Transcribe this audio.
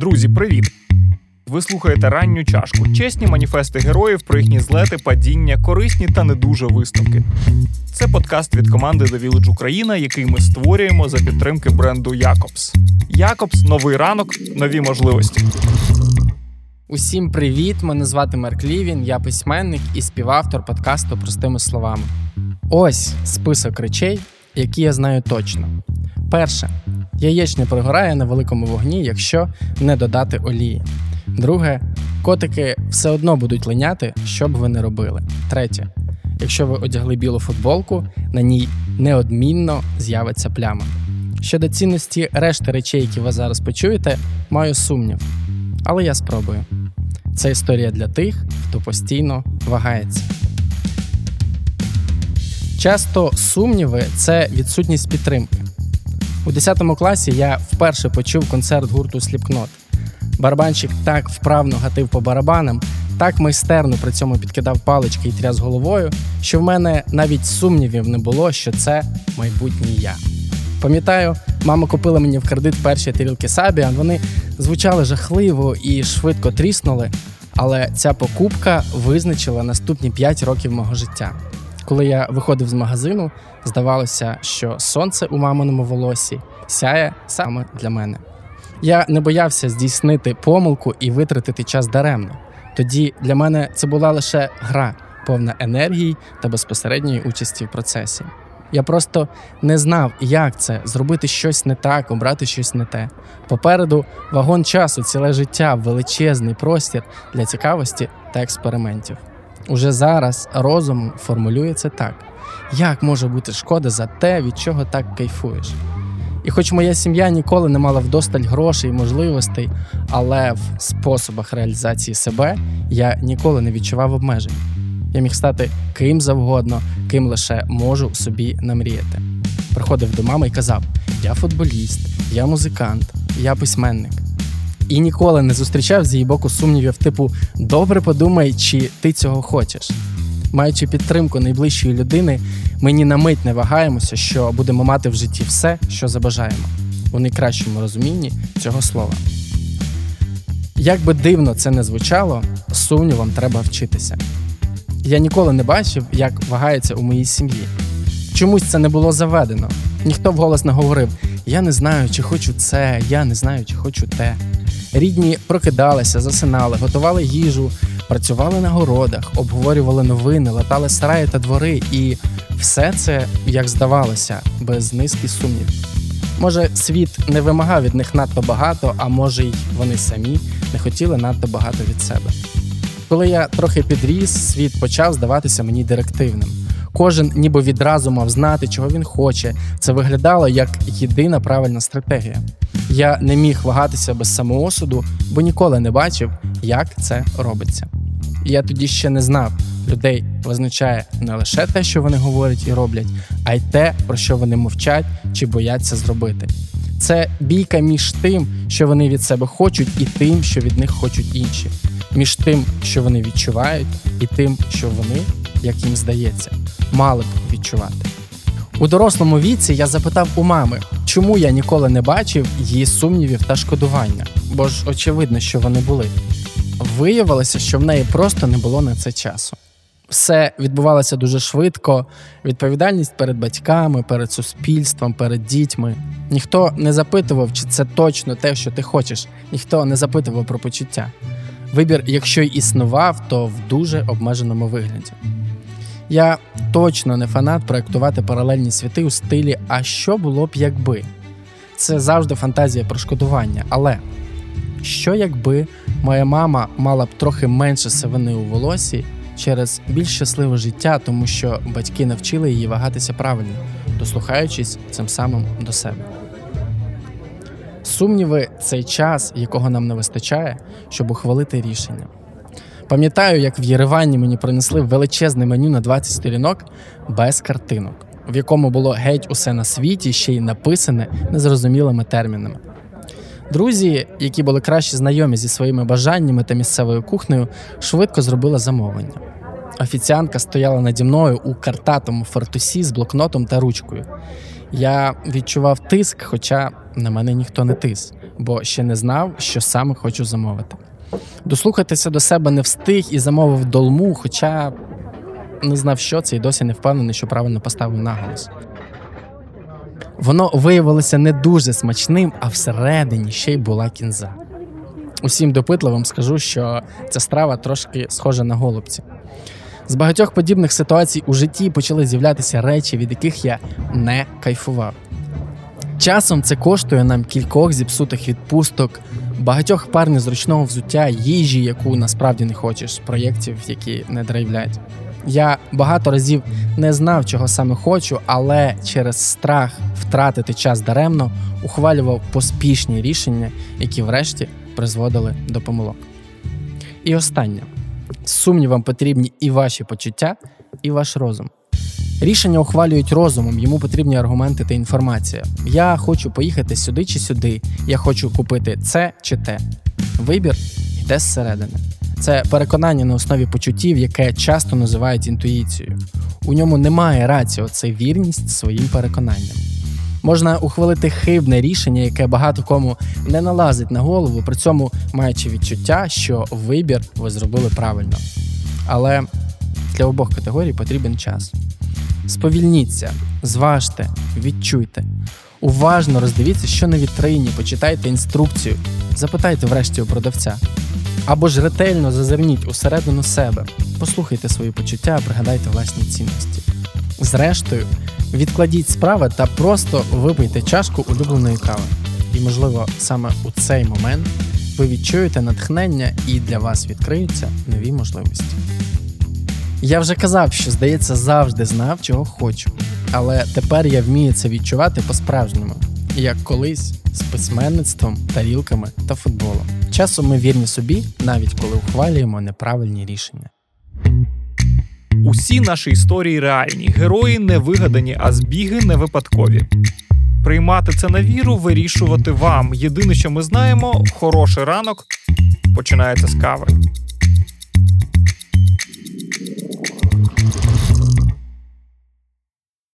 Друзі, привіт! Ви слухаєте ранню чашку, чесні маніфести героїв про їхні злети, падіння, корисні та не дуже висновки. Це подкаст від команди The Village Україна, який ми створюємо за підтримки бренду Якобс. Якобс новий ранок, нові можливості. Усім привіт! Мене звати Марк Лівін, я письменник і співавтор подкасту простими словами. Ось список речей, які я знаю точно. Перше, яєчня пригорає на великому вогні, якщо не додати олії. Друге, котики все одно будуть линяти, що б ви не робили. Третє, якщо ви одягли білу футболку, на ній неодмінно з'явиться пляма. Щодо цінності решти речей, які ви зараз почуєте, маю сумнів. Але я спробую. Це історія для тих, хто постійно вагається. Часто сумніви це відсутність підтримки. У 10 класі я вперше почув концерт гурту Slipknot. Барабанщик так вправно гатив по барабанам, так майстерно при цьому підкидав палички і тряс головою, що в мене навіть сумнівів не було, що це майбутній я. Пам'ятаю, мама купила мені в кредит перші тарілки Сабіан. Вони звучали жахливо і швидко тріснули, але ця покупка визначила наступні 5 років мого життя. Коли я виходив з магазину, здавалося, що сонце у маминому волосі сяє саме для мене. Я не боявся здійснити помилку і витратити час даремно. Тоді для мене це була лише гра, повна енергії та безпосередньої участі в процесі. Я просто не знав, як це зробити щось не так, обрати щось не те. Попереду вагон часу, ціле життя, величезний простір для цікавості та експериментів. Уже зараз розум формулює це так: як може бути шкода за те, від чого так кайфуєш? І хоч моя сім'я ніколи не мала вдосталь грошей і можливостей, але в способах реалізації себе я ніколи не відчував обмежень. Я міг стати ким завгодно, ким лише можу собі намріяти. Приходив до мами і казав: Я футболіст, я музикант, я письменник. І ніколи не зустрічав з її боку сумнівів, типу добре подумай, чи ти цього хочеш. Маючи підтримку найближчої людини, ми ні на мить не вагаємося, що будемо мати в житті все, що забажаємо, у найкращому розумінні цього слова. Як би дивно це не звучало, сумнівам треба вчитися. Я ніколи не бачив, як вагається у моїй сім'ї. Чомусь це не було заведено. Ніхто вголос не говорив: Я не знаю, чи хочу це, я не знаю, чи хочу те. Рідні прокидалися, засинали, готували їжу, працювали на городах, обговорювали новини, латали сараї та двори, і все це, як здавалося, без низки сумнів. Може, світ не вимагав від них надто багато, а може й вони самі не хотіли надто багато від себе. Коли я трохи підріс, світ почав здаватися мені директивним. Кожен ніби відразу мав знати, чого він хоче. Це виглядало як єдина правильна стратегія. Я не міг вагатися без самоосуду, бо ніколи не бачив, як це робиться. Я тоді ще не знав, людей визначає не лише те, що вони говорять і роблять, а й те, про що вони мовчать чи бояться зробити. Це бійка між тим, що вони від себе хочуть, і тим, що від них хочуть інші, між тим, що вони відчувають, і тим, що вони, як їм здається, мали б відчувати. У дорослому віці я запитав у мами, чому я ніколи не бачив її сумнівів та шкодування, бо ж очевидно, що вони були. Виявилося, що в неї просто не було на це часу. Все відбувалося дуже швидко. Відповідальність перед батьками, перед суспільством, перед дітьми. Ніхто не запитував, чи це точно те, що ти хочеш. Ніхто не запитував про почуття. Вибір, якщо й існував, то в дуже обмеженому вигляді. Я точно не фанат проектувати паралельні світи у стилі А що було б, якби? Це завжди фантазія про шкодування. Але що якби моя мама мала б трохи менше сивини у волосі через більш щасливе життя, тому що батьки навчили її вагатися правильно, дослухаючись цим самим до себе. Сумніви цей час, якого нам не вистачає, щоб ухвалити рішення. Пам'ятаю, як в Єревані мені принесли величезне меню на 20 сторінок без картинок, в якому було геть усе на світі, ще й написане незрозумілими термінами. Друзі, які були краще знайомі зі своїми бажаннями та місцевою кухнею, швидко зробили замовлення. Офіціантка стояла наді мною у картатому фартусі з блокнотом та ручкою. Я відчував тиск, хоча на мене ніхто не тис, бо ще не знав, що саме хочу замовити. Дослухатися до себе не встиг і замовив долму, хоча не знав, що це, і досі не впевнений, що правильно поставив наголос. Воно виявилося не дуже смачним, а всередині ще й була кінза. Усім допитливим скажу, що ця страва трошки схожа на голубці. З багатьох подібних ситуацій у житті почали з'являтися речі, від яких я не кайфував. Часом це коштує нам кількох зіпсутих відпусток, багатьох пар незручного взуття, їжі, яку насправді не хочеш, проєктів, які не драйвлять. Я багато разів не знав, чого саме хочу, але через страх втратити час даремно ухвалював поспішні рішення, які врешті призводили до помилок. І останнє сумнівам потрібні і ваші почуття, і ваш розум. Рішення ухвалюють розумом, йому потрібні аргументи та інформація. Я хочу поїхати сюди чи сюди. Я хочу купити це чи те. Вибір йде зсередини. Це переконання на основі почуттів, яке часто називають інтуїцією. У ньому немає раціо, це вірність своїм переконанням. Можна ухвалити хибне рішення, яке багато кому не налазить на голову, при цьому маючи відчуття, що вибір ви зробили правильно. Але для обох категорій потрібен час. Сповільніться, зважте, відчуйте. Уважно роздивіться, що на вітрині, почитайте інструкцію, запитайте врешті у продавця. Або ж ретельно зазирніть усередину себе, послухайте свої почуття, пригадайте власні цінності. Зрештою, відкладіть справи та просто випийте чашку улюбленої кави. І, можливо, саме у цей момент ви відчуєте натхнення і для вас відкриються нові можливості. Я вже казав, що, здається, завжди знав, чого хочу. Але тепер я вмію це відчувати по-справжньому, як колись з письменництвом, тарілками та футболом. Часом ми вірні собі, навіть коли ухвалюємо неправильні рішення. Усі наші історії реальні, герої не вигадані, а збіги не випадкові. Приймати це на віру, вирішувати вам. Єдине, що ми знаємо, хороший ранок починається з кави.